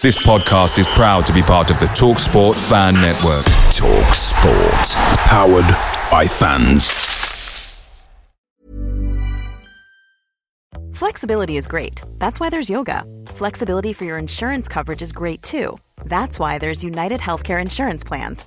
This podcast is proud to be part of the TalkSport Fan Network. TalkSport. Powered by fans. Flexibility is great. That's why there's yoga. Flexibility for your insurance coverage is great too. That's why there's United Healthcare Insurance Plans.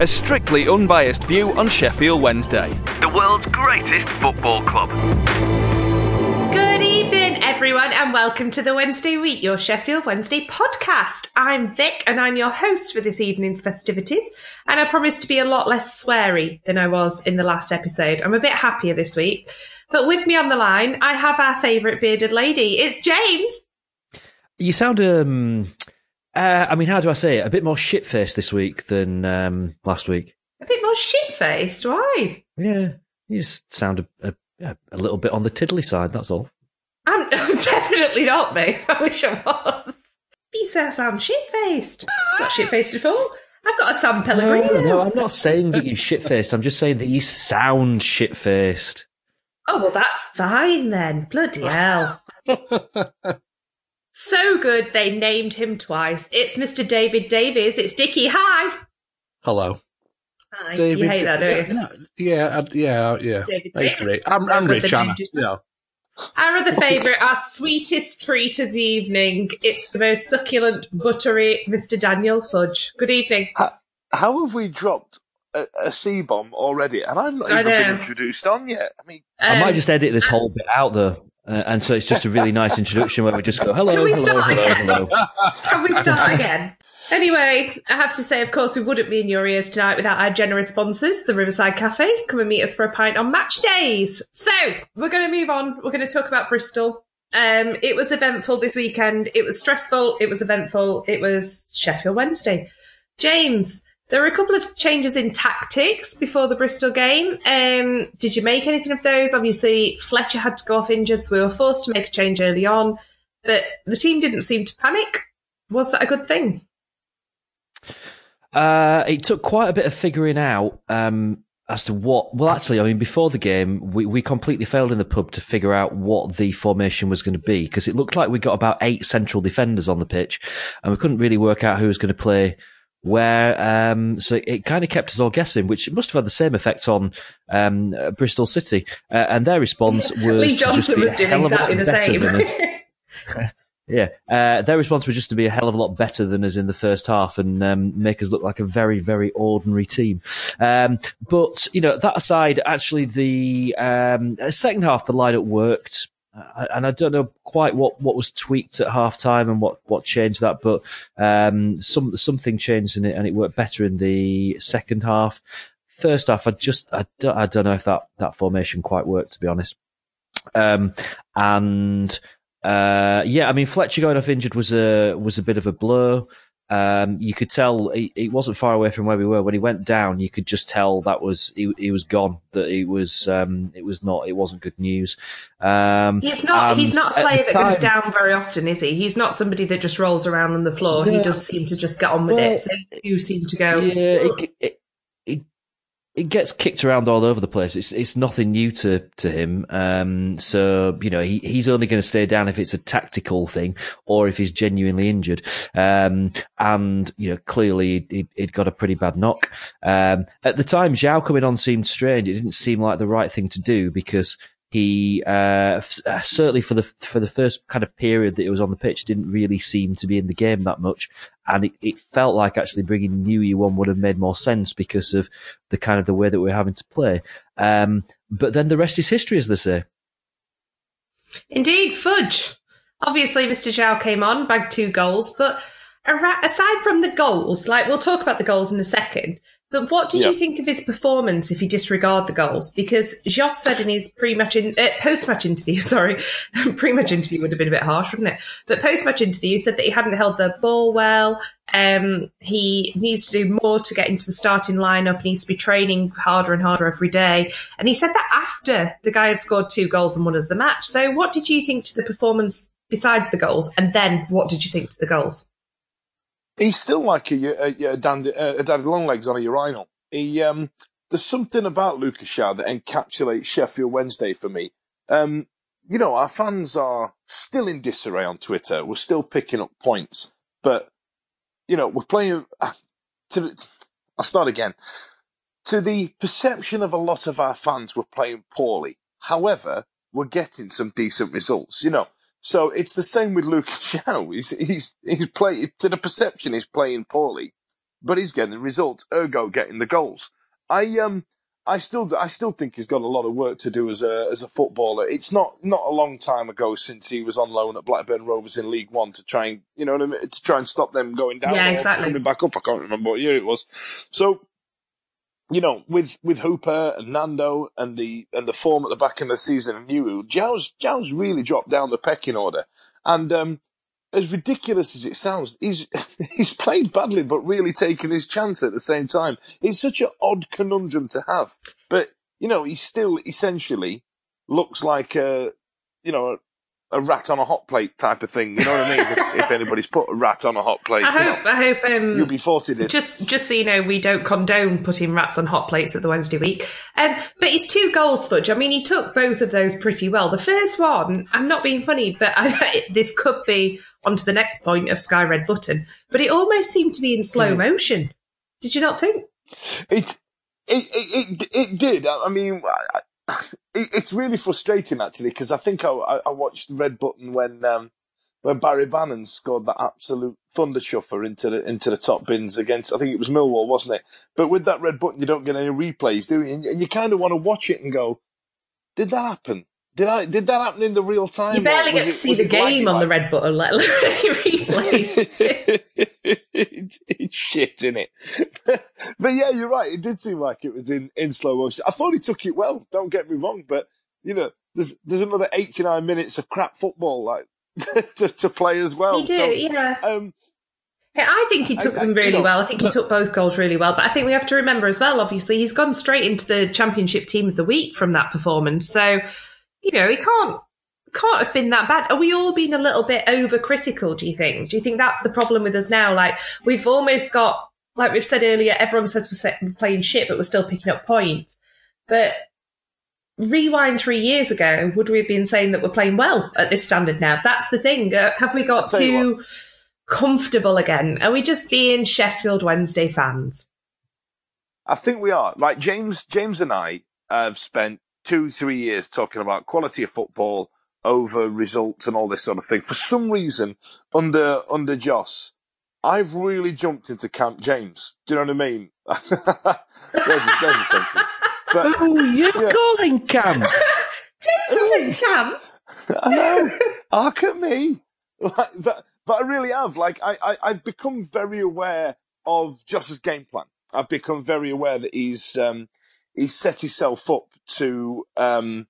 a strictly unbiased view on Sheffield Wednesday, the world's greatest football club. Good evening, everyone, and welcome to the Wednesday Week, your Sheffield Wednesday podcast. I'm Vic, and I'm your host for this evening's festivities. And I promise to be a lot less sweary than I was in the last episode. I'm a bit happier this week. But with me on the line, I have our favourite bearded lady. It's James. You sound, um, uh, I mean, how do I say it? A bit more shit faced this week than um, last week. A bit more shit faced. Why? Yeah, you just sound a, a, a little bit on the tiddly side. That's all. I'm, I'm definitely not, babe. I wish I was. You say I sound shit faced. Not shit faced at all. I've got a San Pellegrino. No, no, I'm not saying that you're shit faced. I'm just saying that you sound shit faced. Oh, well, that's fine then. Bloody hell. so good they named him twice. It's Mr. David Davies. It's Dicky. Hi. Hello. Hi. you hate that, don't you? Yeah, yeah, uh, yeah, yeah. David Thanks, Davies. Rick. I'm, I'm I've Rich, the Anna. name Yeah. Our other favourite, our sweetest treat of the evening. It's the most succulent, buttery Mr. Daniel Fudge. Good evening. How have we dropped a, a C bomb already? And I've not even been introduced on yet. I mean, I might Um, just edit this whole bit out though. Uh, and so it's just a really nice introduction where we just go, hello, Can we hello, start hello, again? hello. Can we start again? Anyway, I have to say, of course, we wouldn't be in your ears tonight without our generous sponsors, the Riverside Cafe. Come and meet us for a pint on match days. So, we're going to move on. We're going to talk about Bristol. Um, it was eventful this weekend. It was stressful. It was eventful. It was Sheffield Wednesday. James, there were a couple of changes in tactics before the Bristol game. Um, did you make anything of those? Obviously, Fletcher had to go off injured, so we were forced to make a change early on. But the team didn't seem to panic. Was that a good thing? Uh, it took quite a bit of figuring out um, as to what. Well, actually, I mean, before the game, we, we completely failed in the pub to figure out what the formation was going to be because it looked like we got about eight central defenders on the pitch, and we couldn't really work out who was going to play where. Um, so it kind of kept us all guessing, which must have had the same effect on um, uh, Bristol City, uh, and their response was Lee Johnson was doing hell of a lot exactly the better same. than us. Yeah, uh, their response was just to be a hell of a lot better than us in the first half and um, make us look like a very, very ordinary team. Um, but you know, that aside, actually, the um, second half the lineup worked, and I don't know quite what, what was tweaked at half time and what, what changed that, but um, some something changed in it, and it worked better in the second half. First half, I just I don't, I don't know if that that formation quite worked, to be honest. Um, and uh, yeah, I mean Fletcher going off injured was a was a bit of a blow. Um, you could tell he, he wasn't far away from where we were when he went down. You could just tell that was he, he was gone. That it was um, it was not it wasn't good news. Um, He's not. he's not a player that goes down very often, is he? He's not somebody that just rolls around on the floor. He does seem to just get on with Well, it. So you seem to go. Yeah, it, it, it, gets kicked around all over the place. It's it's nothing new to to him. Um, so you know he he's only going to stay down if it's a tactical thing or if he's genuinely injured. Um, and you know clearly it it got a pretty bad knock. Um, at the time, João coming on seemed strange. It didn't seem like the right thing to do because he uh, f- uh, certainly for the for the first kind of period that he was on the pitch didn't really seem to be in the game that much, and it, it felt like actually bringing Nuhiu on would have made more sense because of the kind of the way that we we're having to play. Um, but then the rest is history, as they say. Indeed, fudge. Obviously, Mr. João came on, bagged two goals, but aside from the goals, like we'll talk about the goals in a second, but what did Yeah. you think of his performance if you disregard the goals? Because Jos said in his pre-match, in, uh, post-match interview, sorry, pre-match interview would have been a bit harsh, wouldn't it? But post-match interview, he said that he hadn't held the ball well. Um, he needs to do more to get into the starting lineup. He needs to be training harder and harder every day. And he said that after the guy had scored two goals and won us the match. So what did you think to the performance besides the goals? And then what did you think to the goals? He's still like a, a, a, dandy, a daddy long legs on a urinal. He, um, there's something about Lucas that encapsulates Sheffield Wednesday for me. Um, you know, our fans are still in disarray on Twitter. We're still picking up points, but you know, we're playing. Uh, to, I'll start again. To the perception of a lot of our fans, we're playing poorly. However, we're getting some decent results. You know, so it's the same with Lucas João. He's he's he's playing to the perception he's playing poorly, but he's getting the results. Ergo, getting the goals. I um I still I still think he's got a lot of work to do as a as a footballer. It's not not a long time ago since he was on loan at Blackburn Rovers in League One to try and you know what I mean to try and stop them going down. Yeah, exactly. Coming back up, I can't remember what year it was. So you know, with with Hooper and Nando and the and the form at the back end of the season and New Jow's Jow's really dropped down the pecking order. And um, as ridiculous as it sounds, he's he's played badly, but really taken his chance at the same time. It's such an odd conundrum to have. But you know, he still essentially looks like a you know a, rat on a hot plate type of thing. You know what I mean? if, if anybody's put a rat on a hot plate, I hope, know, I hope, um, you'll be forted in. Just, just so you know, we don't condone putting rats on hot plates at the Wednesday week. Um, but his two goals, Fudge. I mean, he took both of those pretty well. The first one, I'm not being funny, but I, this could be onto the next point of Sky Red Button. But it almost seemed to be in slow motion. Did you not think? It, it, it, it, it did. I mean, I- it's really frustrating actually because I think I, I watched Red Button when um, when Barry Bannan scored that absolute thunder chuffer into the into the top bins against I think it was Millwall, wasn't it? But with that Red Button, you don't get any replays, do you? And you kind of want to watch it and go, "Did that happen? Did I? Did that happen in the real time? You barely get to it- see was the game on the Red Button, let alone any replays. it's, it's shit, innit? but yeah, you're right. It did seem like it was in, in slow motion. I thought he took it well. Don't get me wrong, but you know, there's there's another 89 minutes of crap football like to, to play as well. he did, So, yeah. um, Yeah, I think he took I- them really well. I think he took both goals really well. But I think we have to remember as well, obviously, he's gone straight into the championship team of the week from that performance. So, you know, he can't can't have been that bad. Are we all being a little bit overcritical, do you think? Do you think that's the problem with us now? Like we've almost got like we've said earlier, everyone says we're playing shit, but we're still picking up points. But rewind three years ago, would we have been saying that we're playing well at this standard now? That's the thing. Uh, have we got too comfortable again? Are we just being Sheffield Wednesday fans? I think we are. Like James, James and I have spent two, three years talking about quality of football over results and all this sort of thing. For some reason, under under Jos, I've really jumped into Camp James. Do you know what I mean? there's, a, there's a sentence. But Oh, you Yeah. calling Camp? James isn't Cam. I know. Hark at me. Like, but, but I really have. Like, I, I, I've become very aware of Jos's game plan. I've become very aware that he's, um, he's set himself up to, um,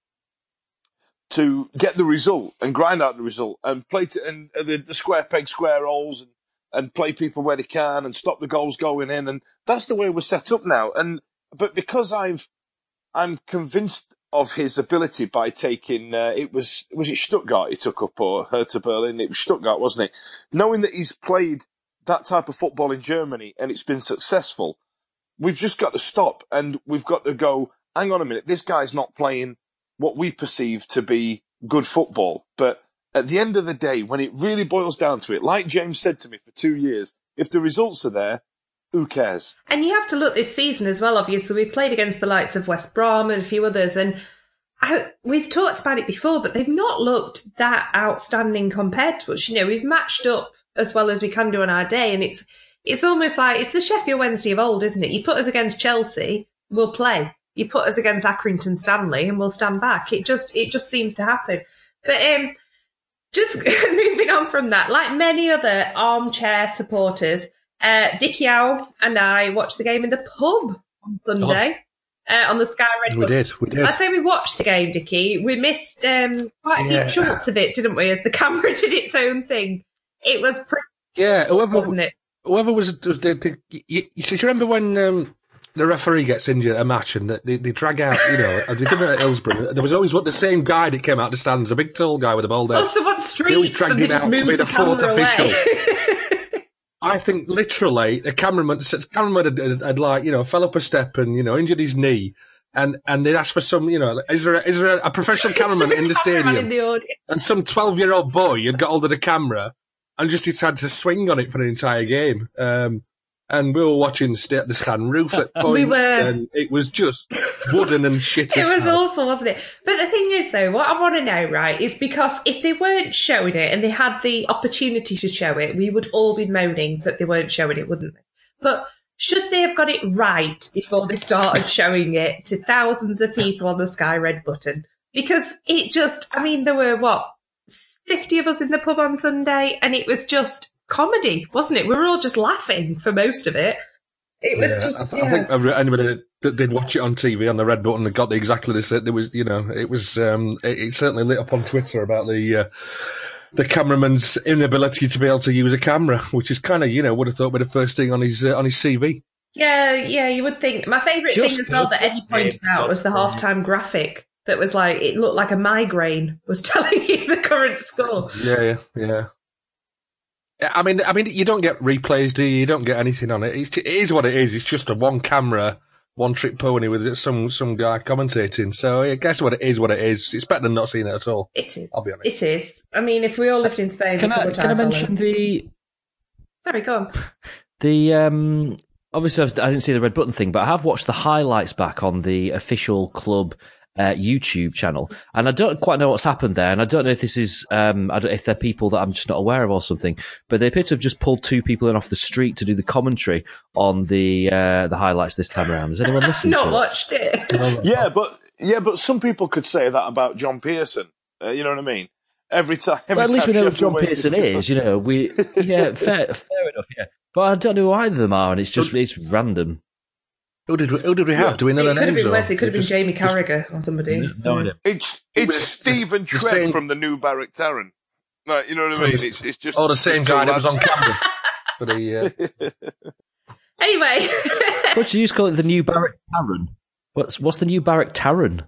to get the result and grind out the result and play to, and uh, the, the square peg, square holes and, and play people where they can and stop the goals going in. And that's the way we're set up now. And, but because I've, I'm convinced of his ability by taking uh, it was was it Stuttgart he took up or Hertha Berlin it was Stuttgart wasn't it knowing that he's played that type of football in Germany and it's been successful we've just got to stop and we've got to go, hang on a minute, this guy's not playing what we perceive to be good football. But at the end of the day, when it really boils down to it, like James said to me for two years, if the results are there, who cares? And you have to look this season as well, obviously. We've played against the likes of West Brom and a few others, and I, we've talked about it before, but they've not looked that outstanding compared to us. You know, we've matched up as well as we can do on our day, and it's it's almost like it's the Sheffield Wednesday of old, isn't it? You put us against Chelsea, we'll play. You put us against Accrington Stanley, and we'll stand back. It just it just seems to happen. But um, just moving on from that, like many other armchair supporters, uh, Dicky Owl and I watched the game in the pub on Sunday. Uh, on the Sky Red We did, we did. I say we watched the game, Dicky. We missed um, quite a few Yeah. chunks of it, didn't we? As the camera did its own thing. It was pretty, Yeah, whoever wasn't it? Whoever was, the, the, you, you, you remember when um, the referee gets injured at a match and they, they drag out, you know, they did it at Hillsborough. There was always what the same guy that came out of the stands, a big tall guy with a bald head. Oh, someone They always dragged him out to be the, the fourth official. I think literally the cameraman, the cameraman had, had, had like, you know, fell up a step and, you know, injured his knee. And, and they'd asked for some, you know, is there a, is there a, a professional cameraman in the Cameraman stadium? in the and some 12 year old boy had got hold of the camera and just decided to swing on it for an entire game. Um, and we were watching at the stand roof at points, We were. and it was just wooden and shit It as was hell. awful, wasn't it? But the thing is, though, what I want to know, right, is because if they weren't showing it and they had the opportunity to show it, we would all be moaning that they weren't showing it, wouldn't they? But should they have got it right before they started showing it to thousands of people on the Sky Red button? Because it just, I mean, there were what, 50 of us in the pub on Sunday, and it was just comedy, wasn't it? We were all just laughing for most of it. It was Yeah, just, I, th- yeah. I think every- anybody that did watch it on TV on the red button and got the exactly same. There was, you know, it was, um, it, it certainly lit up on Twitter about the, uh, the cameraman's inability to be able to use a camera, which is kind of, you know, would have thought would be the first thing on his, uh, on his CV. Yeah, yeah, you would think. My favourite thing as well that Eddie pointed out was the halftime graphic that was like, it looked like a migraine was telling you the current score. Yeah, yeah, yeah. Yeah, I mean, I mean, you don't get replays, do you? You don't get anything on it. It's, it is what it is. It's just a one camera, one trick pony with some some guy commentating. So I guess what it is, what it is. It's better than not seeing it at all. It is. I'll be honest. It is. I mean, if we all lived in Spain, Can I could can I mention the Sorry, go on. the um obviously I didn't see the red button thing, but I have watched the highlights back on the official club uh, YouTube channel, and I don't quite know what's happened there, and I don't know if this is um I don't, if they're people that I'm just not aware of or something, but they appear to have just pulled two people in off the street to do the commentary on the uh, the highlights this time around. Has anyone listened Not to it? watched it. Yeah, but yeah, but some people could say that about John Pearson. Uh, you know what I mean? Every time. Every Well, at least we know who John Wednesday Pearson is. You know, we yeah, fair fair enough. Yeah, but I don't know who either of them are, and it's just it's random. Who did we, who did we have? Do we know it their could have names? been or- It could have been just- Jamie just- Carragher or somebody. No idea. It's it's Stephen the Trent same- from the new Barrack Tarrant. Right, you know what I mean? It's, it's just Oh, the same guy that was on lads. camera. For the, uh, Anyway, What do you used to call it? The new Barrack Taran. What's what's the new Barrack Taran?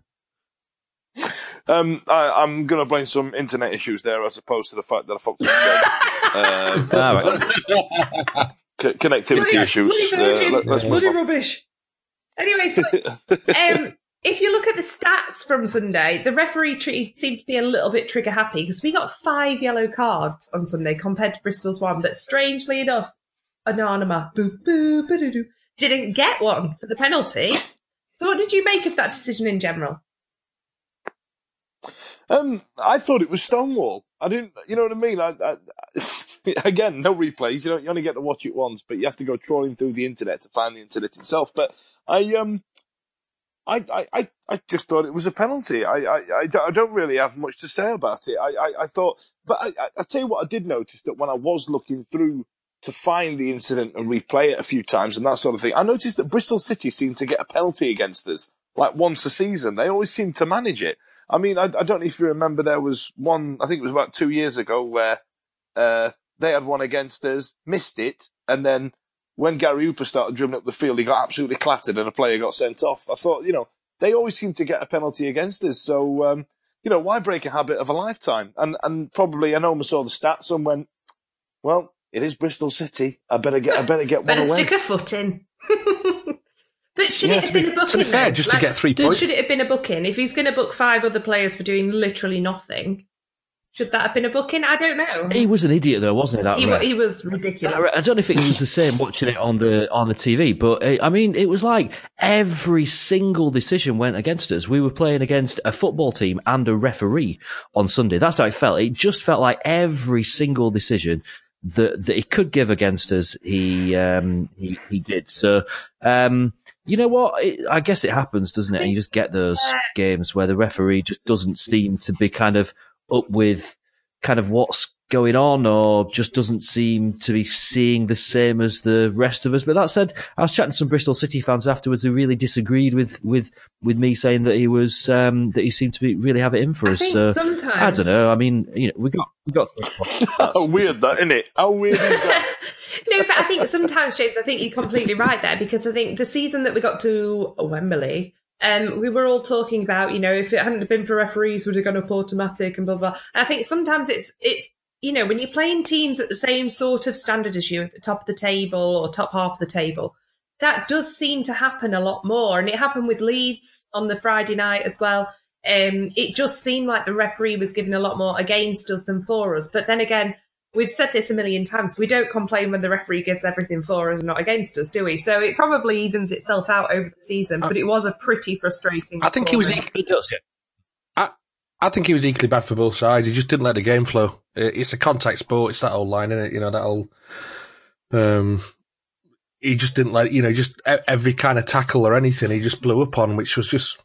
Um, I, I'm going to blame some internet issues there as opposed to the fact that I fucked up. uh, Ah, right. c- connectivity Bloody- issues. bloody Uh, virgin, let, us move bloody on. rubbish. Anyway, um, if you look at the stats from Sunday, the referee seemed to be a little bit trigger happy because we got five yellow cards on Sunday compared to Bristol's one. But strangely enough, Anonima boo, boo, ba-doo-doo, didn't get one for the penalty. So, what did you make of that decision in general? Um, I thought it was Stonewall. I didn't, you know what I mean? I, I, again, no replays. You know, you only get to watch it once, but you have to go trawling through the internet to find the internet itself. But I, um, I, I, I, just thought it was a penalty. I, I, I don't- really have much to say about it. I, I, I thought, but I, I tell you what, I did notice that when I was looking through to find the incident and replay it a few times and that sort of thing, I noticed that Bristol City seemed to get a penalty against us like once a season. They always seem to manage it. I mean, I, I don't know if you remember, there was one, I think it was about two years ago, where uh, they had one against us, missed it, and then when Gary Hooper started dribbling up the field, he got absolutely clattered and a player got sent off. I thought, you know, they always seem to get a penalty against us. So, um, you know, why break a habit of a lifetime? And and probably Anoma saw the stats and went, well, it is Bristol City. I better get I better get Better one away. stick a foot in. but should Yeah, it have be- been a booking? to be fair, just to get three points. Should it have been a booking? If he's going to book five other players for doing literally nothing, should that have been a booking? I don't know. He was an idiot, though, wasn't he? That He, wa- he was ridiculous. I don't know if it was the same watching it on the on the TV, but uh, I mean, it was like every single decision went against us. We were playing against a football team and a referee on Sunday. That's how it felt. It just felt like every single decision that that he could give against us, he um, he he did. So. Um, you know what? It, I guess it happens, doesn't it? And you just get those games where the referee just doesn't seem to be kind of up with kind of what's going on or just doesn't seem to be seeing the same as the rest of us. But that said, I was chatting to some Bristol City fans afterwards who really disagreed with, with, with me saying that he was, um, that he seemed to be really have it in for I us. think So, sometimes- I don't know. I mean, you know, we got, we got, How weird that, isn't it? How weird is that? no, but I think sometimes, James, I think you're completely right there because I think the season that we got to Wembley, um, we were all talking about, you know, if it hadn't been for referees, would have gone up automatic and blah blah. And I think sometimes it's it's you know when you're playing teams at the same sort of standard as you at the top of the table or top half of the table, that does seem to happen a lot more, and it happened with Leeds on the Friday night as well. Um, it just seemed like the referee was giving a lot more against us than for us. But then again, we've said this a million times. We don't complain when the referee gives everything for us and not against us, do we? So it probably evens itself out over the season. But it was a pretty frustrating. I think he was. performance. equally- I, I think he was equally bad for both sides. He just didn't let the game flow. Uh, It's a contact sport. It's that old line, isn't it? You know that old. Um, he just didn't let you know just e- every kind of tackle or anything. He just blew up on, which was just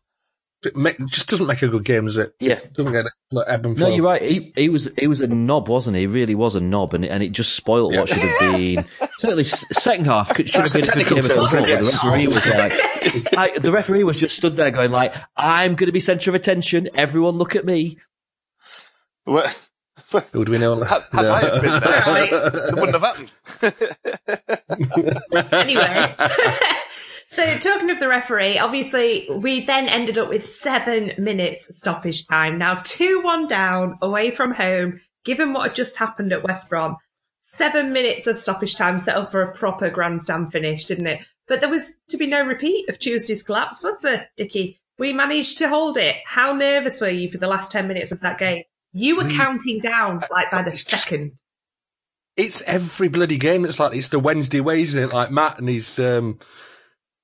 it make, just doesn't make a good game, does it? Yeah. doesn't get like, ebb and No, you're right. He, he was he was a knob, wasn't he? He really was a knob, and and it just spoilt what should have been. Certainly, second half should That's have been a 50 game of technical football. term, The yes. referee was like, I, the referee was just stood there going like, "I'm going to be centre of attention. Everyone, look at me." Well, Who do we know? had, had I have been there, it wouldn't have happened. anyway. So talking of the referee, obviously we then ended up with seven minutes stoppage time. Now two one down away from home. Given what had just happened at West Brom, seven minutes of stoppage time set up for a proper grandstand finish, didn't it? But there was to be no repeat of Tuesday's collapse, was there, Dicky? We managed to hold it. How nervous were you for the last ten minutes of that game? You were counting down like by the second. It's every bloody game. It's like it's the Wednesday way, isn't it? Like Matt and his um,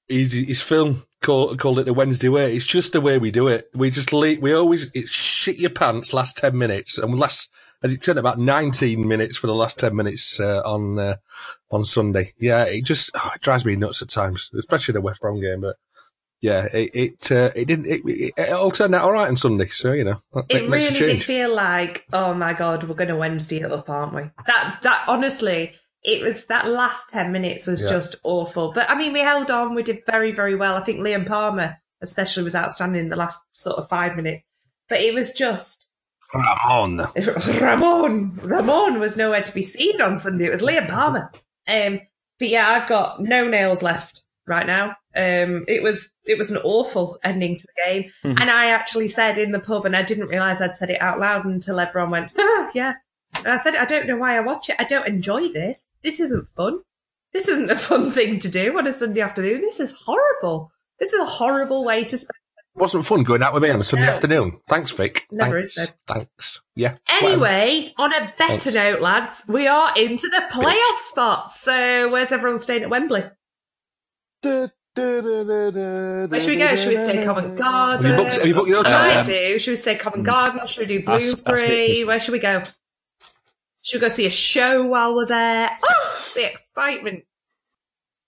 his his film called called it the Wednesday way. It's just the way we do it. We just leave, we always it's shit your pants last ten minutes, and last as it turned about nineteen minutes for the last ten minutes uh, on uh, on Sunday. Yeah, it just oh, it drives me nuts at times, especially the West Brom game. But yeah, it it uh, it didn't it, it, it all turned out all right on Sunday. So you know, It really did feel like, oh my god, we're going to Wednesday it up, aren't we? That that honestly, it was that last ten minutes was Yeah. just awful. But I mean, we held on. We did very very well. I think Liam Palmer especially was outstanding in the last sort of five minutes. But it was just Ramon. Ramon. Ramon was nowhere to be seen on Sunday. It was Liam Palmer. Um, but yeah, I've got no nails left right now. Um, it was it was an awful ending to the game, and I actually said in the pub, and I didn't realise I'd said it out loud until everyone went, ah, "Yeah." And I said, "I don't know why I watch it. I don't enjoy this. This isn't fun. This isn't a fun thing to do on a Sunday afternoon. This is horrible. This is a horrible way to spend." It wasn't fun going out with me on a Sunday No. afternoon. Thanks, Vic. Never Thanks. is, Thanks. Yeah. whatever. Anyway, on a better Thanks. note, lads, we are into the playoff spots. So, where's everyone staying at Wembley? Where should we go? Should we stay Covent Garden? Have you booked- have you booked your I time? do. Should we stay Covent mm. Garden? Should we do Ask- ask Bloomsbury? Where should we go? Should we go see a show while we're there? Oh, the excitement.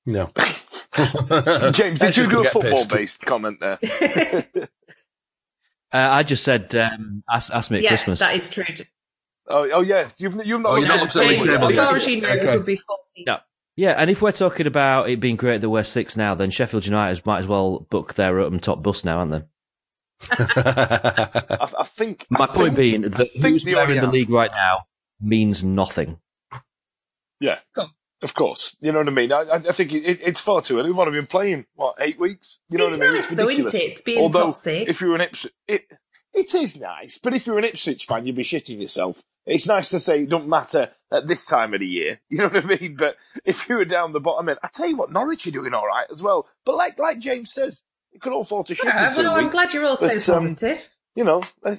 No. James, did you do a football based comment there? Uh, I just said, um, ask, ask me at yeah, Christmas. that is true. Oh, oh yeah, you've you've not Oh, you've not looked looked at at the the league table As yet. far as you know, Okay. it would be 14. No. Yeah, and if we're talking about it being great that we're six now, then Sheffield United might as well book their Open top bus now, aren't they? I, I think. My I point think- being that think who's they there in the have. league right now means nothing. Yeah, of course. You know what I mean. I, I I think it, it, it's far too early. We've only been playing what eight weeks. You know It's what I mean? nice though, isn't ridiculous. it, to be in Although, top six? if you're an Ipswich, it, it is nice. But if you're an Ipswich fan, you'd be shitting yourself. It's nice to say it don't matter at this time of the year. You know what I mean? But if you were down the bottom end, I tell you what, Norwich are doing all right as well. But like like James says, it could all fall to shit Yeah, in two well, I'm weeks. glad you're all so But, um, positive. you know, uh,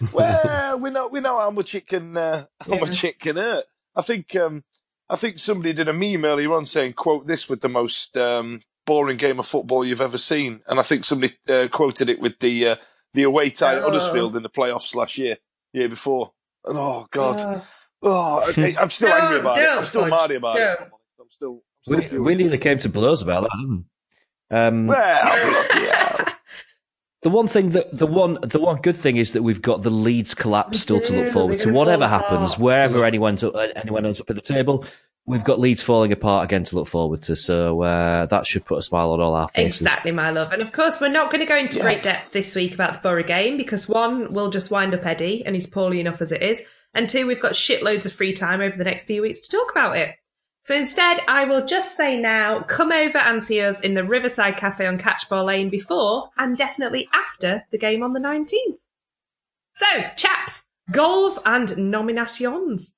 well, we know we know how much it can uh, how Yeah. much it can hurt. I think um, I think somebody did a meme earlier on saying, "quote this with the most um, boring game of football you've ever seen," and I think somebody uh, quoted it with the uh, the away tie at Oh. Huddersfield in the playoffs last year, year before. And oh god, Oh. oh, I, I'm still Don't- angry about it. I'm still Fudge, mad about it. I'm still. I'm still We, we nearly came to blows about that, didn't we? Um, Well, bloody hell. The one thing that the one the one good thing is that we've got the Leeds collapse still to look forward to. Whatever happens, wherever anyone to, anyone ends up at the table, we've got Leeds falling apart again to look forward to. So uh, that should put a smile on all our faces. Exactly, my love. And of course, we're not going to go into great depth this week about the Borough game because one, we'll just wind up Eddie, and he's poorly enough as it is. And two, we've got shitloads of free time over the next few weeks to talk about it. So instead, I will just say now, come over and see us in the Riverside Cafe on Catch Bar Lane before and definitely after the game on the 19th. So, chaps, goals and nominations.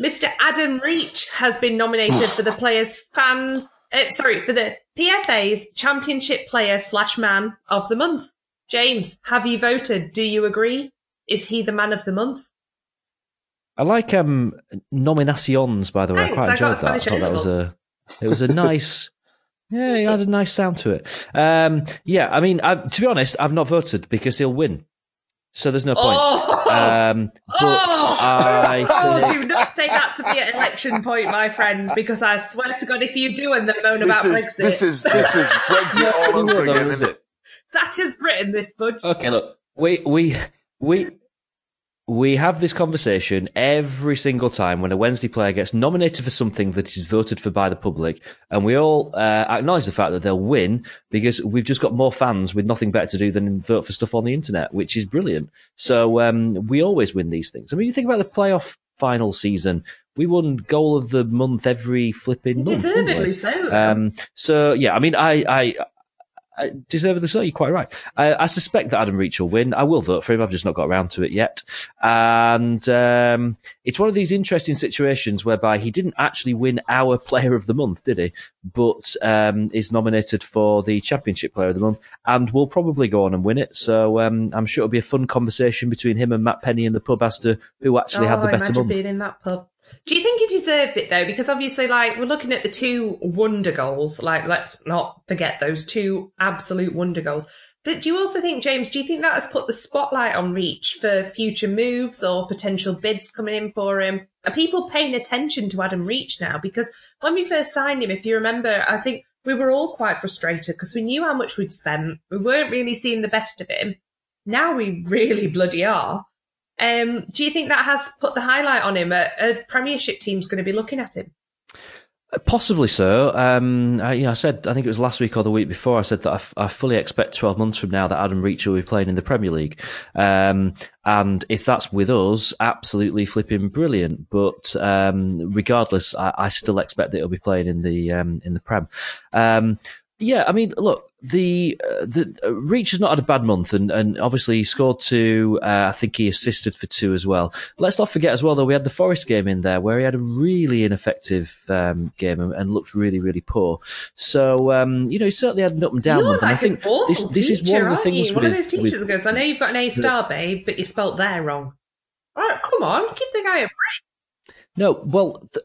Mr. Adam Reach has been nominated for the players fans, uh, sorry, for the PFA's Championship Player slash Man of the Month. James, have you voted? Do you agree? Is he the Man of the Month? I like um nominations by the way. Thanks, I I quite got enjoyed that. I Spanish thought that was A-level. it was a nice. Yeah, it had a nice sound to it. Um, yeah, I mean, I, to be honest, I've not voted because he'll win, so there's no point. Oh! Um, but Oh! I Oh, do not say that to me at election point, my friend, because I swear to God, if you do and then moan This about is Brexit, this is this is Brexit all over again, isn't it? that is Britain, this bud. okay, look, we we we we have this conversation every single time when a Wednesday player gets nominated for something that is voted for by the public, and we all uh, acknowledge the fact that they'll win because we've just got more fans with nothing better to do than vote for stuff on the internet, which is brilliant. So um, we always win these things. I mean, you think about the playoff final season. We won goal of the month every flipping month. Deservedly so. Um, so yeah, I mean, I, I deservedly so. You're quite right. I, I suspect that Adam Reach will win. I will vote for him. I've just not got around to it yet. And um, it's one of these interesting situations whereby he didn't actually win our Player of the Month, did he? But um, is nominated for the Championship Player of the Month, and will probably go on and win it. So um, I'm sure it'll be a fun conversation between him and Matt Penney in the pub as to who actually had the Oh, better month. being in that pub. Do you think he deserves it though? Because obviously, like we're looking at the two wonder goals. Like, let's not forget those two absolute wonder goals. But do you also think, James? Do you think that has put the spotlight on Reach for future moves or potential bids coming in for him? Are people paying attention to Adam Reach now? Because when we first signed him, if you remember, I think we were all quite frustrated because we knew how much we'd spent. We weren't really seeing the best of him. Now we really bloody are. Um, do you think that has put the highlight on him? A, a Premiership team's going to be looking at him. Possibly so. Um, I, you know, I said I think it was last week or the week before. I said that I, f- I fully expect twelve months from now that Adam Reach will be playing in the Premier League, um, and if that's with us, absolutely flipping brilliant. But um, regardless, I, I still expect that he'll be playing in the um, in the Prem. Yeah, I mean, look, the uh, the uh, Reach has not had a bad month, and, and obviously he scored two. Uh, I think he assisted for two as well. Let's not forget as well, though, we had the Forest game in there where he had a really ineffective um, game and, and looked really, really poor. So um, you know, he certainly had an up and down You're month, like and I think this this is teacher, one of the things you? with, One of those teachers with goes, "I know you've got an A star, babe, but you spelt there wrong." All right, come on, give the guy a break. No, well, th-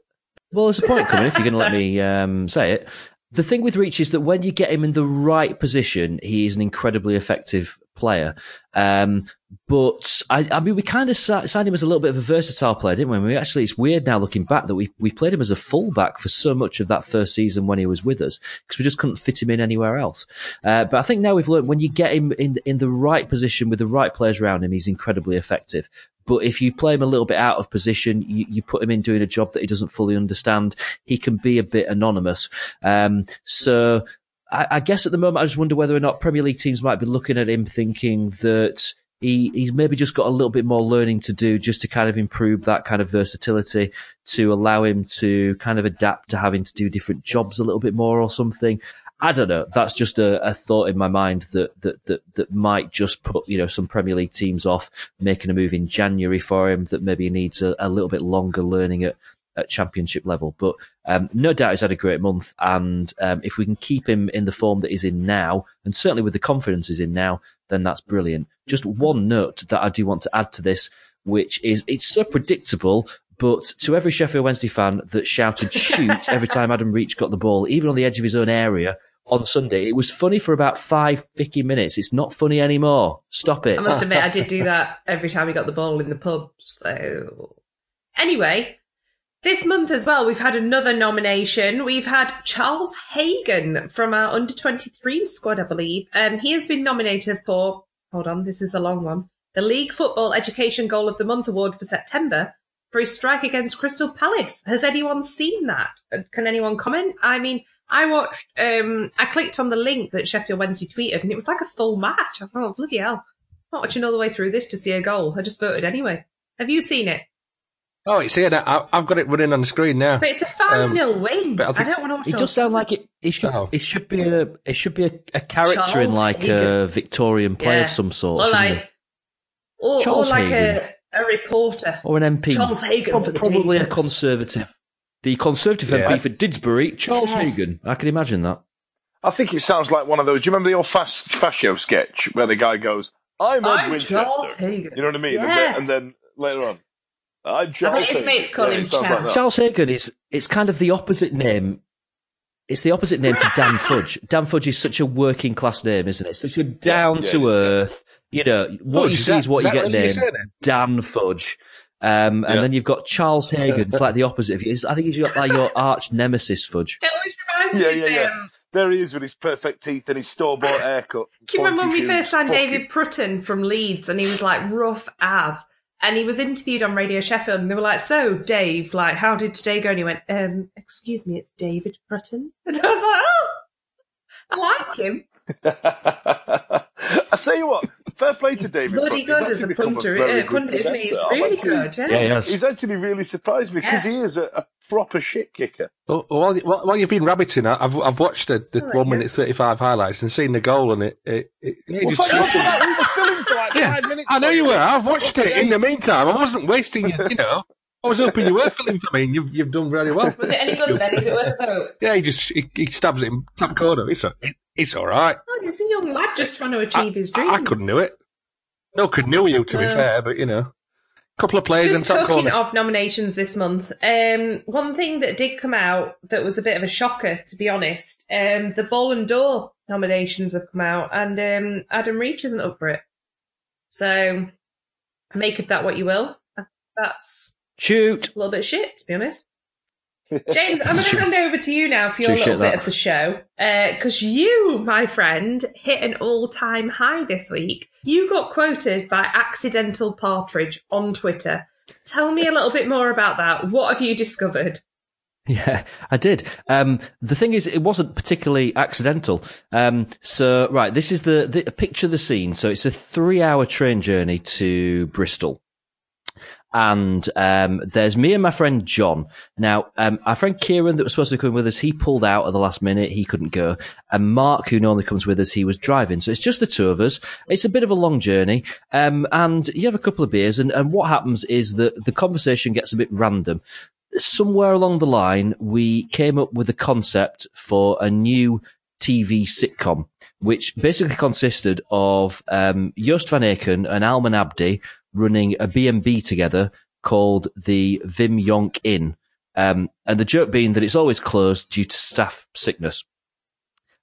well, there's a point coming. if you're going to let me um, say it, the thing with Reach is that when you get him in the right position, he is an incredibly effective player. Um, but I, I mean, we kind of signed him as a little bit of a versatile player, didn't we? we actually, it's weird now looking back that we we played him as a fullback for so much of that first season when he was with us because we just couldn't fit him in anywhere else. Uh, but I think now we've learned when you get him in in the right position with the right players around him, he's incredibly effective. But if you play him a little bit out of position, you, you put him in doing a job that he doesn't fully understand, he can be a bit anonymous. Um, so I, I guess at the moment, I just wonder whether or not Premier League teams might be looking at him thinking that he, he's maybe just got a little bit more learning to do just to kind of improve that kind of versatility to allow him to kind of adapt to having to do different jobs a little bit more or something. I don't know. That's just a, a thought in my mind that, that, that, that might just put, you know, some Premier League teams off making a move in January for him that maybe needs a, a little bit longer learning at, at championship level. But um, no doubt he's had a great month. And um, if we can keep him in the form that he's in now, and certainly with the confidence he's in now, then that's brilliant. Just one note that I do want to add to this, which is it's so predictable. But to every Sheffield Wednesday fan that shouted shoot every time Adam Reach got the ball, even on the edge of his own area on Sunday, it was funny for about five thicky minutes. It's not funny anymore. Stop it. I must admit, I did do that every time he got the ball in the pub. So, anyway, this month as well, we've had another nomination. We've had Charles Hagan from our under 23 squad, I believe. Um, he has been nominated for, hold on, this is a long one, the League Football Education Goal of the Month award for September for his strike against Crystal Palace. Has anyone seen that? Uh, Can anyone comment? I mean, I watched, um, I clicked on the link that Sheffield Wednesday tweeted and it was like a full match. I thought, oh, bloody hell. I'm not watching all the way through this to see a goal. I just voted anyway. Have you seen it? Oh, it's here. now. I- I've got it running on the screen now. But it's a 5 um, 0 win. but I I, don't want to watch It does sound like it. It should. Oh. It should be a. It should be a, a character in Charles like a Victorian play Yeah. of some sort, Or shouldn't like, it? or, or like Hagan. a, a reporter. or an MP. Charles Hagan Prob- for the probably a conservative. The conservative Yeah. MP for Didsbury, Charles Yes. Hagan. I can imagine that. I think it sounds like one of those. Do you remember the old Fas- Fascio sketch where the guy goes, "I'm Ed I'm Winchester." Charles Hagan. You know what I mean? Yes. And, then, and then later on, I'm I Charles. his Hagan." mates call Yeah, him it sounds Chaz. like. Charles Hagan is. It's kind of the opposite name. It's the opposite name to Dan Fudge. Dan Fudge is such a working class name, isn't it? Such a down yeah, to it is, yeah. earth. You know what Fudge, you is see that- is what is you that get really your named. Dan Fudge. Um, and Yeah. then you've got Charles Hagan. It's like the opposite of you. It's- I think he's got like your arch nemesis Fudge. It always reminds Yeah, me yeah, of, yeah. um, There he is with his perfect teeth and his store-bought haircut. Do you remember when we first signed Fucking- David Prutton from Leeds and he was like rough as? And he was interviewed on Radio Sheffield and they were like, So, Dave, like, how did today go? And he went, um, excuse me, it's David Prutton. And I was like, Oh, I like him. I tell you what, fair play to David. Bloody Prutton. good He's as a actually become punter, very uh, good pundit, isn't he? He's really actually- good, yeah. yes. He's actually really surprised me because Yeah. he is a, a proper shit kicker. Well, while, while while you've been rabbiting, I- I've I've watched the, the Oh, one minute thirty five highlights and seen the goal, and it it, it, it Well, just- thank God for that. We were filming for like yeah, five minutes. I know you were. I've watched it. In the meantime, I wasn't wasting you. You know, I was hoping you were filling for me, and you've you've done very well. Was it any good then? Is it worth a vote? Yeah, he just he, he stabs it in top corner. It's a, it's all right. Oh, he's a young lad just trying to achieve his I, dream. I couldn't do it. No, could knew you to be Uh, fair, but you know, a couple of players in Just top talking corner. of nominations this month, um, one thing that did come out that was a bit of a shocker, to be honest, um, the Ballon d'Or nominations have come out, and um, Adam Reach isn't up for it. So make of that what you will. That's Shoot. a little bit shit, to be honest. James, I'm going to hand over to you now for your Sure, little bit that. of the show. Because you, my friend, hit an all time high this week. You got quoted by Accidental Partridge on Twitter. Tell me a little bit more about that. What have you discovered? Yeah, I did. Um, the thing is, it wasn't particularly accidental. Um, so, right, this is the, the picture of the scene. So it's a three hour train journey to Bristol. And um, there's me and my friend John. Now, um, our friend Kieran that was supposed to coming with us, he pulled out at the last minute. He couldn't go. And Mark, who normally comes with us, he was driving. So it's just the two of us. It's a bit of a long journey. Um, and you have a couple of beers. And, and what happens is that the conversation gets a bit random somewhere along the line, we came up with a concept for a new TV sitcom, which basically consisted of um, Joost van Aken and Almen Abdi running a B&B together called the Wim Jonk Inn. Um, and the joke being that it's always closed due to staff sickness.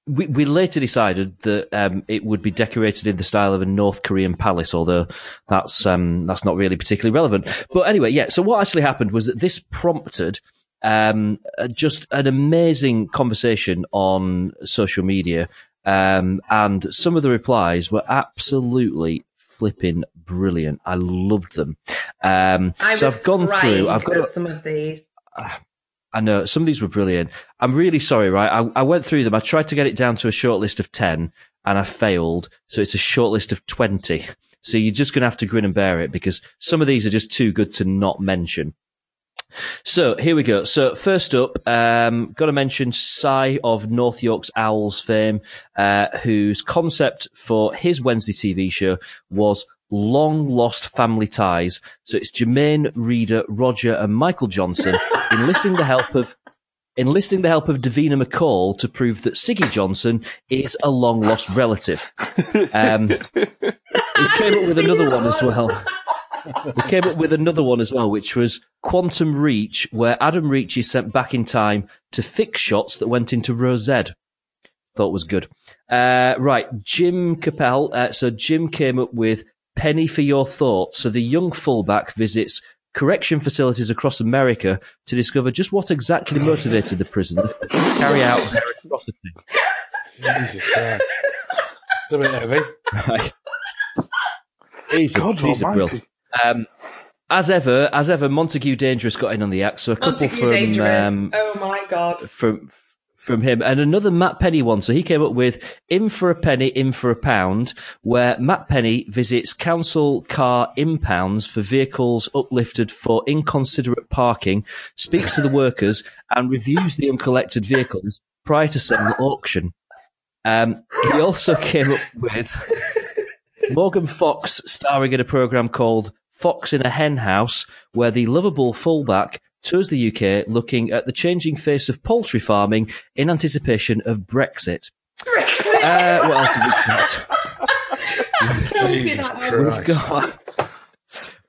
We, we later decided that um, it would be decorated in the style of a North Korean palace, although that's um, that's not really particularly relevant. But anyway, yeah. So what actually happened was that this prompted um, uh, just an amazing conversation on social media, um, and some of the replies were absolutely flipping brilliant. I loved them. Um, I so I've gone through. I've got some of these. I know some of these were brilliant. I'm really sorry, right? I, I went through them. I tried to get it down to a short list of 10 and I failed. So it's a short list of 20. So you're just going to have to grin and bear it because some of these are just too good to not mention. So here we go. So first up, um, got to mention Si of North York's Owls fame, uh, whose concept for his Wednesday TV show was long lost family ties. So it's Jermaine, Reda, Roger, and Michael Johnson enlisting the help of enlisting the help of Davina McCall to prove that Siggy Johnson is a long lost relative. Um, he came up with another one as well. He came up with another one as well, which was Quantum Reach, where Adam Reach is sent back in time to fix shots that went into Z. Thought was good. Uh, right, Jim Capel. Uh, so Jim came up with Penny for Your Thoughts. So the young fullback visits correction facilities across America to discover just what exactly motivated the prisoner to carry out their atrocity. Jesus Christ. It's a bit heavy. Right. God almighty. Um, as ever, as ever, Montague Dangerous got in on the act. So a couple from Dangerous. um, oh my god. from from him, and another Matt Penney one. So he came up with "In for a penny, in for a pound," where Matt Penney visits council car impounds for vehicles uplifted for inconsiderate parking, speaks to the workers, and reviews the uncollected vehicles prior to setting the auction. Um, he also came up with Morgan Fox starring in a program called Fox in a Hen House, where the lovable fullback tours the UK looking at the changing face of poultry farming in anticipation of Brexit. Brexit. Uh, what else have we got? Jesus. Christ. We've got.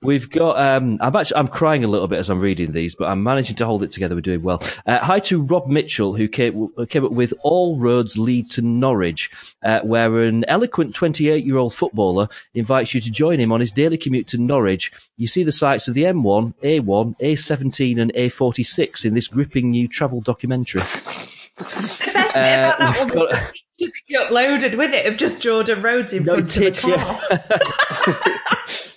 We've got. Um, I'm actually. I'm crying a little bit as I'm reading these, but I'm managing to hold it together. We're doing well. Uh, hi to Rob Mitchell, who came, who came up with "All Roads Lead to Norwich," uh, where an eloquent 28-year-old footballer invites you to join him on his daily commute to Norwich. You see the sights of the M1, A1, A17, and A46 in this gripping new travel documentary. The best bit about Uh, that we've one got- you uploaded with it of just Jordan Rhodes in No, front of the car.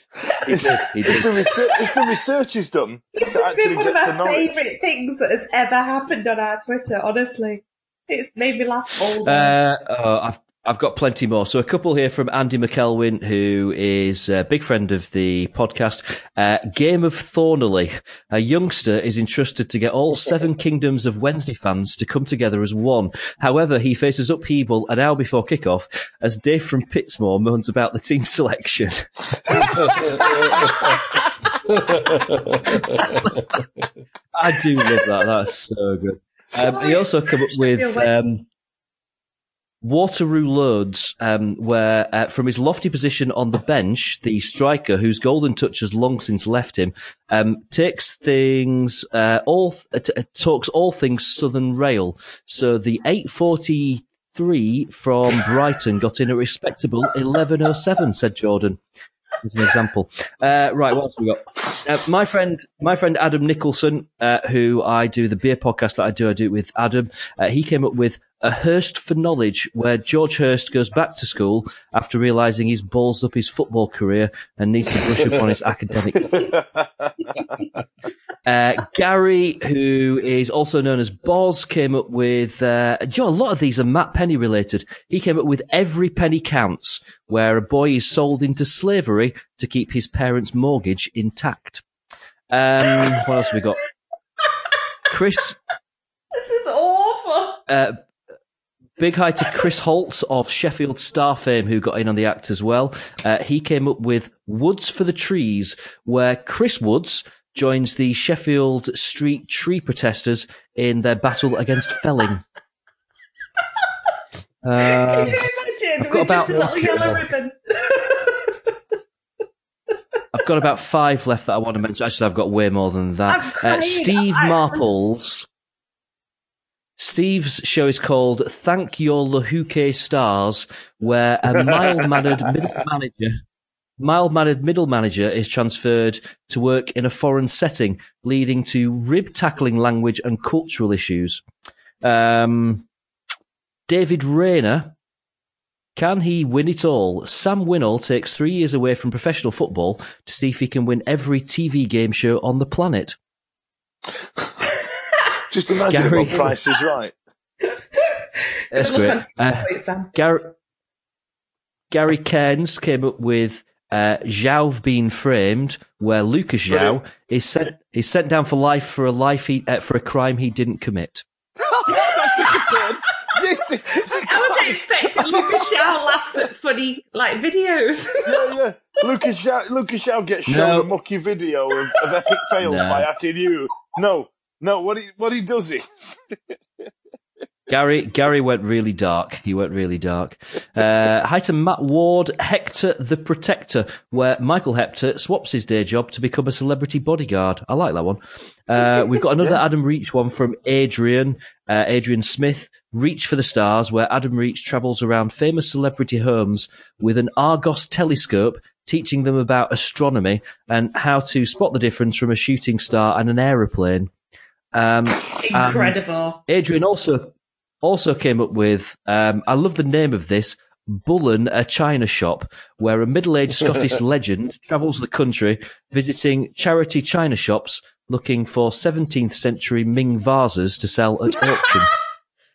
He did. He It's the, research, it's the research he's done This to actually been one get of to our Norwich. favourite things that has ever happened on our Twitter, honestly. It's made me laugh all day. Uh, oh, I've I've got plenty more. So a couple here from Andy McElwin, who is a big friend of the podcast. Uh, Game of Thorniley. A youngster is entrusted to get all seven kingdoms of Wednesday fans to come together as one. However, he faces upheaval an hour before kickoff as Dave from Pitsmoor moans about the team selection. I do love that. That's so good. Um, he also come up with um, Waterloo Loads, um, where uh, from his lofty position on the bench, the striker, whose golden touch has long since left him, um, takes things uh, all uh, t- uh, talks all things Southern Rail. So the 843 from Brighton got in a respectable 1107, said Jordan as an example. Uh, right, what else have we got? Uh, my friend, my friend Adam Nicholson, uh, who I do the beer podcast that I do, I do it with Adam. Uh, he came up with a Hurst for knowledge, where George Hurst goes back to school after realizing he's ballsed up his football career and needs to brush up on his academic. Uh, Gary, who is also known as Boz, came up with, uh, you know, a lot of these are Matt Penney related. He came up with Every Penny Counts, where a boy is sold into slavery to keep his parents' mortgage intact. Um, what else have we got? Chris, this is awful. uh, big hi to Chris Holtz of Sheffield Star fame, who got in on the act as well. Uh, he came up with Woods for the Trees, where Chris Woods joins the Sheffield Street tree protesters in their battle against felling. Can Uh, you imagine? I've got With just a about- little yellow ribbon. I've got about five left that I want to mention. Actually, I've got way more than that. Uh, Steve I- Marples. Steve's show is called Thank Your Lahuke Stars, where a mild-mannered middle manager, mild-mannered middle manager is transferred to work in a foreign setting, leading to rib-tackling language and cultural issues. Um, David Rayner, can he win it all? Sam Winnall takes three years away from professional football to see if he can win every TV game show on the planet. Just imagine Gary- about Price is Right. That's great. Uh, Wait, Sam. Gary, Gary Cairns came up with uh, João being framed, where Lucas João is sent is sent down for life for a life he, uh, for a crime he didn't commit. that took a turn. Yes, I would expect Lucas João laughs at funny like videos. yeah, yeah. Lucas João, Lucas João gets shown No. a mucky video of, of epic fails No. by Atinu. No, no. What he what he does is Gary Gary went really dark. He went really dark. Uh, hi to Matt Ward, Hector the Protector, where Michael Hector swaps his day job to become a celebrity bodyguard. I like that one. Uh, we've got another Adam Reach one from Adrian, uh, Adrian Smith. Reach for the Stars, where Adam Reach travels around famous celebrity homes with an Argos telescope, teaching them about astronomy and how to spot the difference from a shooting star and an aeroplane. Um, Incredible. Adrian also also came up with um, I love the name of this Bullen, a China shop, where a middle-aged Scottish legend travels the country visiting charity China shops looking for 17th century Ming vases to sell at auction.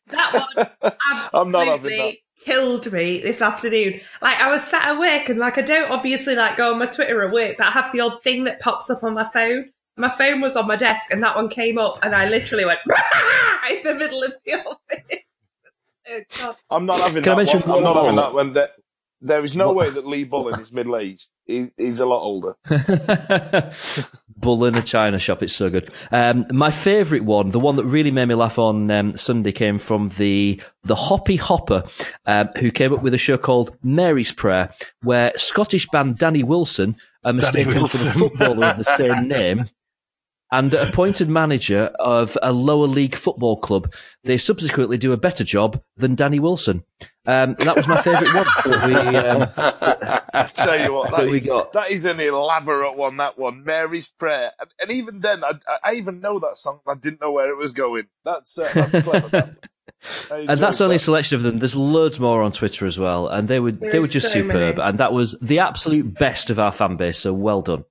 That one I'm not having absolutely killed me this afternoon. Like I was sat at work and like I don't obviously like go on my Twitter at work, but I have the odd thing that pops up on my phone. My phone was on my desk and that one came up and I literally went in the middle of the office. Oh, I'm not having Can I mention one. I'm not having that one. There, there is no What- way that Lee Bullen is middle aged. He, he's a lot older. Bull in a China shop. It's so good. Um, my favourite one, the one that really made me laugh on um, Sunday, came from the the Hoppy Hopper, um, who came up with a show called Mary's Prayer, where Scottish band Danny Wilson are mistaken for the footballer of the same name. And appointed manager of a lower league football club, they subsequently do a better job than Danny Wilson. Um, that was my favourite one. that we, um, I tell you what, that That we got. that is an elaborate one. That one, Mary's Prayer, and, and even then, I, I even know that song. I didn't know where it was going. That's uh, that's clever. that. And that's enjoyed only a selection of them. There's loads more on Twitter as well, and they were they were just so superb. many. And that was the absolute best of our fan base. So well done.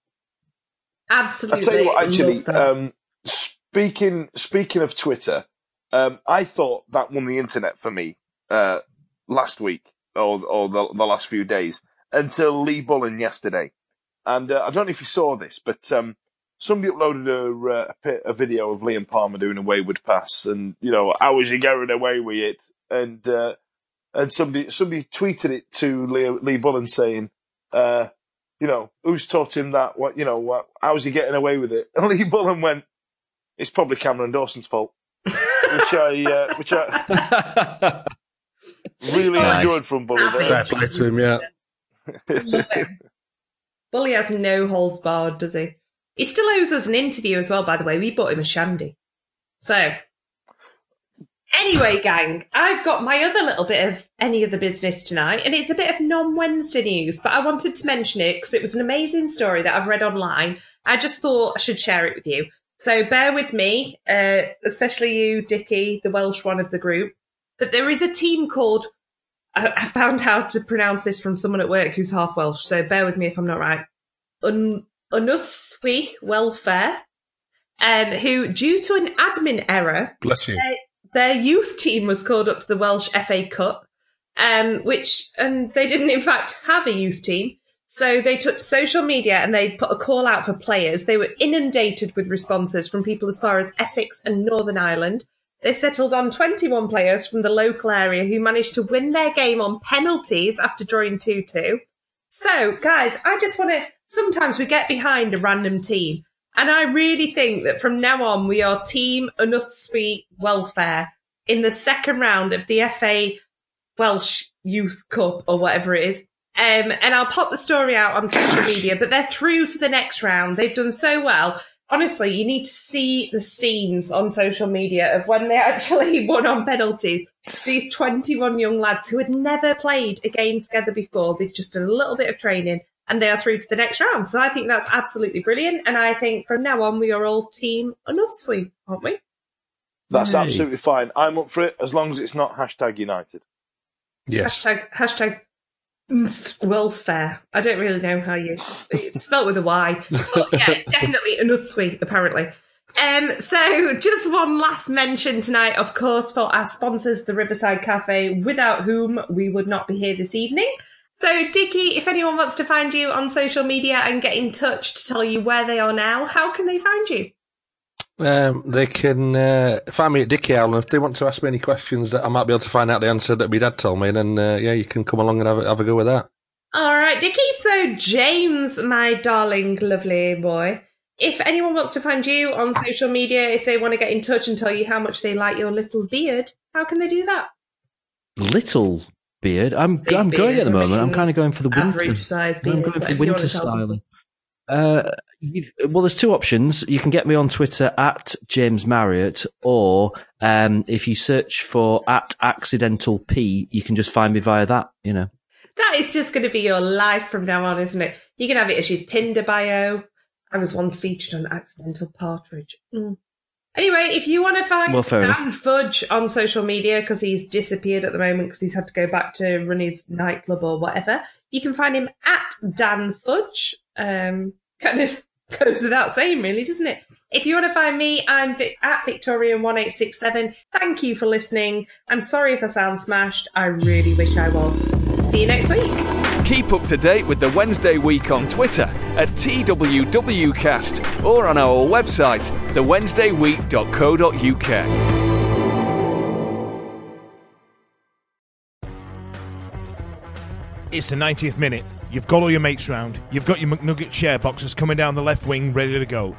Absolutely. I tell you what, actually, um, speaking speaking of Twitter, um, I thought that won the internet for me uh, last week or or the, the last few days until Lee Bullen yesterday, and uh, I don't know if you saw this, but um, somebody uploaded a, uh, a, a video of Liam Palmer doing a wayward pass, and you know how was he going away with it, and uh, and somebody somebody tweeted it to Lee, Lee Bullen saying. Uh, you know, who's taught him that? What, you know, what, how's he getting away with it? And Lee Bullen went, it's probably Cameron Dawson's fault. which I, uh, which I really Nice. enjoyed from Bully Savage. there. Fair play to him, yeah. Love him. Bully has no holds barred, does he? He still owes us an interview as well, by the way. We bought him a shandy. So, anyway, gang, I've got my other little bit of any other business tonight, and it's a bit of non Wednesday news, but I wanted to mention it because it was an amazing story that I've read online. I just thought I should share it with you. So, bear with me, uh, especially you, Dicky, the Welsh one of the group. But there is a team called I, I found how to pronounce this from someone at work who's half Welsh, so bear with me if I'm not right. Un- Ynysddu Welfare, um, who, due to an admin error, Bless you. Their youth team was called up to the Welsh FA Cup, um, which, and they didn't in fact have a youth team. So they took to social media and they put a call out for players. They were inundated with responses from people as far as Essex and Northern Ireland. They settled on 21 players from the local area who managed to win their game on penalties after drawing 2 2. So, guys, I just want to. Sometimes we get behind a random team. And I really think that from now on, we are Team Ynysddu Welfare in the second round of the FA Welsh Youth Cup or whatever it is. Um, and I'll pop the story out on social media, but they're through to the next round. They've done so well. Honestly, you need to see the scenes on social media of when they actually won on penalties. These 21 young lads who had never played a game together before, they've just done a little bit of training and they are through to the next round. So I think that's absolutely brilliant. And I think from now on, we are all team Ynysddu, aren't we? That's Hey. absolutely fine. I'm up for it as long as it's not hashtag United. Yes. Hashtag, hashtag mm, welfare. I don't really know how you, it's spelled with a Y. But yeah, it's definitely Ynysddu, apparently. Um, so just one last mention tonight, of course, for our sponsors, the Riverside Cafe, without whom we would not be here this evening. So, Dicky, if anyone wants to find you on social media and get in touch to tell you where they are now, how can they find you? Um, they can uh, find me at Dicky Owl, and if they want to ask me any questions that I might be able to find out the answer that my dad told me, then uh, yeah, you can come along and have a, have a go with that. All right, Dicky. So, James, my darling, lovely boy, if anyone wants to find you on social media, if they want to get in touch and tell you how much they like your little beard, how can they do that? Little beard. I'm Big I'm going at the moment. I'm kind of going for the winter. Average size I'm going for winter wanna tell them. styling. Uh, well, there's two options. You can get me on Twitter at James Marriott, or um, if you search for at Accidental P, you can just find me via that. You know. That is just going to be your life from now on, isn't it? You can have it as your Tinder bio. I was once featured on Accidental Partridge. Mm. Anyway, if you want to find Well, Dan Fudge on social media because he's disappeared at the moment because he's had to go back to run his nightclub or whatever, you can find him at Dan Fudge. Um, kind of goes without saying, really, doesn't it? If you want to find me, I'm at Victorian1867. Thank you for listening. I'm sorry if I sound smashed. I really wish I was. See you next week. Keep up to date with the Wednesday week on Twitter at TWWcast or on our website, thewednesdayweek.co.uk. It's the 90th minute. You've got all your mates round. You've got your McNugget share boxes coming down the left wing ready to go.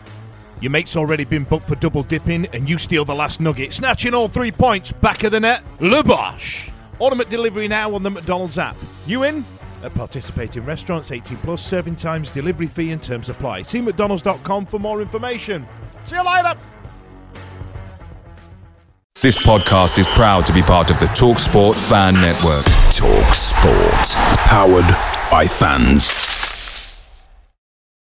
Your mate's already been booked for double dipping, and you steal the last nugget, snatching all three points back of the net. Le Bosch. Order delivery now on the McDonald's app. You in? At participating restaurants, 18 plus, serving times, delivery fee, and terms apply. See McDonald's.com for more information. See you later. This podcast is proud to be part of the TalkSport Fan Network. Talk Sport. Powered by fans.